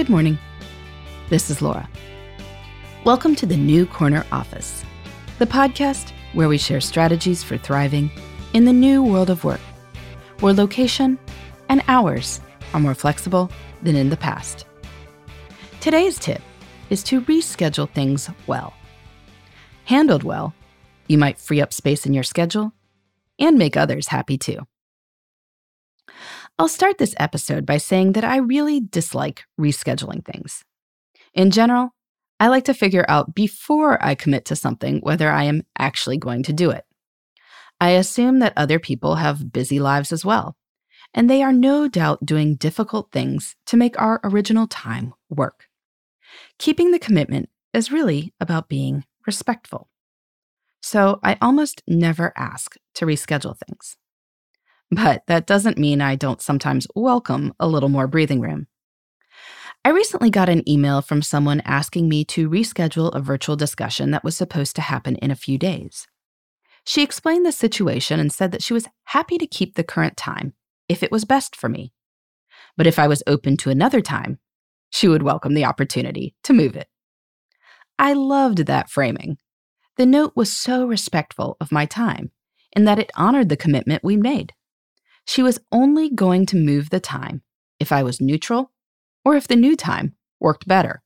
Good morning. This is Laura. Welcome to the New Corner Office, the podcast where we share strategies for thriving in the new world of work, where location and hours are more flexible than in the past. Today's tip is to reschedule things well. Handled well, you might free up space in your schedule and make others happy too. I'll start this episode by saying that I really dislike rescheduling things. In general, I like to figure out before I commit to something whether I am actually going to do it. I assume that other people have busy lives as well, and they are no doubt doing difficult things to make our original time work. Keeping the commitment is really about being respectful. So I almost never ask to reschedule things. But that doesn't mean I don't sometimes welcome a little more breathing room. I recently got an email from someone asking me to reschedule a virtual discussion that was supposed to happen in a few days. She explained the situation and said that she was happy to keep the current time if it was best for me. But if I was open to another time, she would welcome the opportunity to move it. I loved that framing. The note was so respectful of my time in that it honored the commitment we made. She was only going to move the time if I was neutral or if the new time worked better.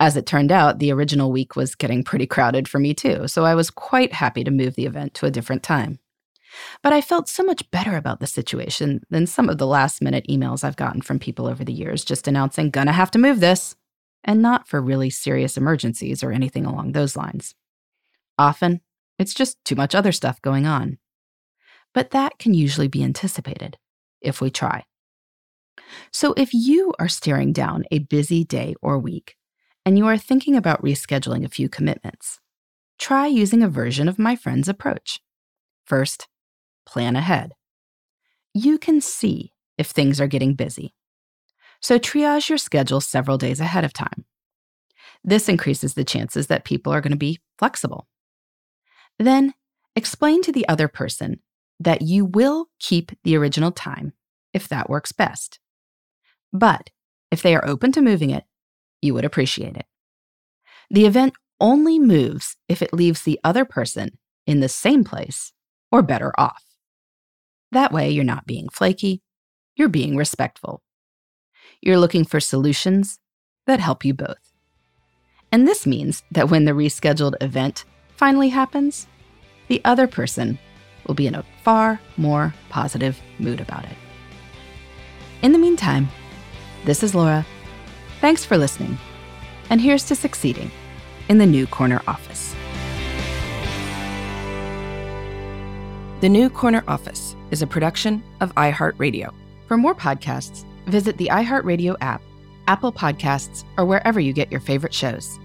As it turned out, the original week was getting pretty crowded for me too, so I was quite happy to move the event to a different time. But I felt so much better about the situation than some of the last minute emails I've gotten from people over the years just announcing, gonna have to move this, and not for really serious emergencies or anything along those lines. Often, it's just too much other stuff going on but that can usually be anticipated if we try. So, if you are staring down a busy day or week and you are thinking about rescheduling a few commitments, try using a version of my friend's approach. First, plan ahead. You can see if things are getting busy. So, triage your schedule several days ahead of time. This increases the chances that people are going to be flexible. Then, explain to the other person that you will keep the original time if that works best. But if they are open to moving it, you would appreciate it. The event only moves if it leaves the other person in the same place or better off. That way, you're not being flaky, you're being respectful. You're looking for solutions that help you both. And this means that when the rescheduled event finally happens, the other person will be in a far more positive mood about it. In the meantime, this is Laura. Thanks for listening. And here's to succeeding in the New Corner Office. The New Corner Office is a production of iHeartRadio. For more podcasts, visit the iHeartRadio app, Apple Podcasts, or wherever you get your favorite shows.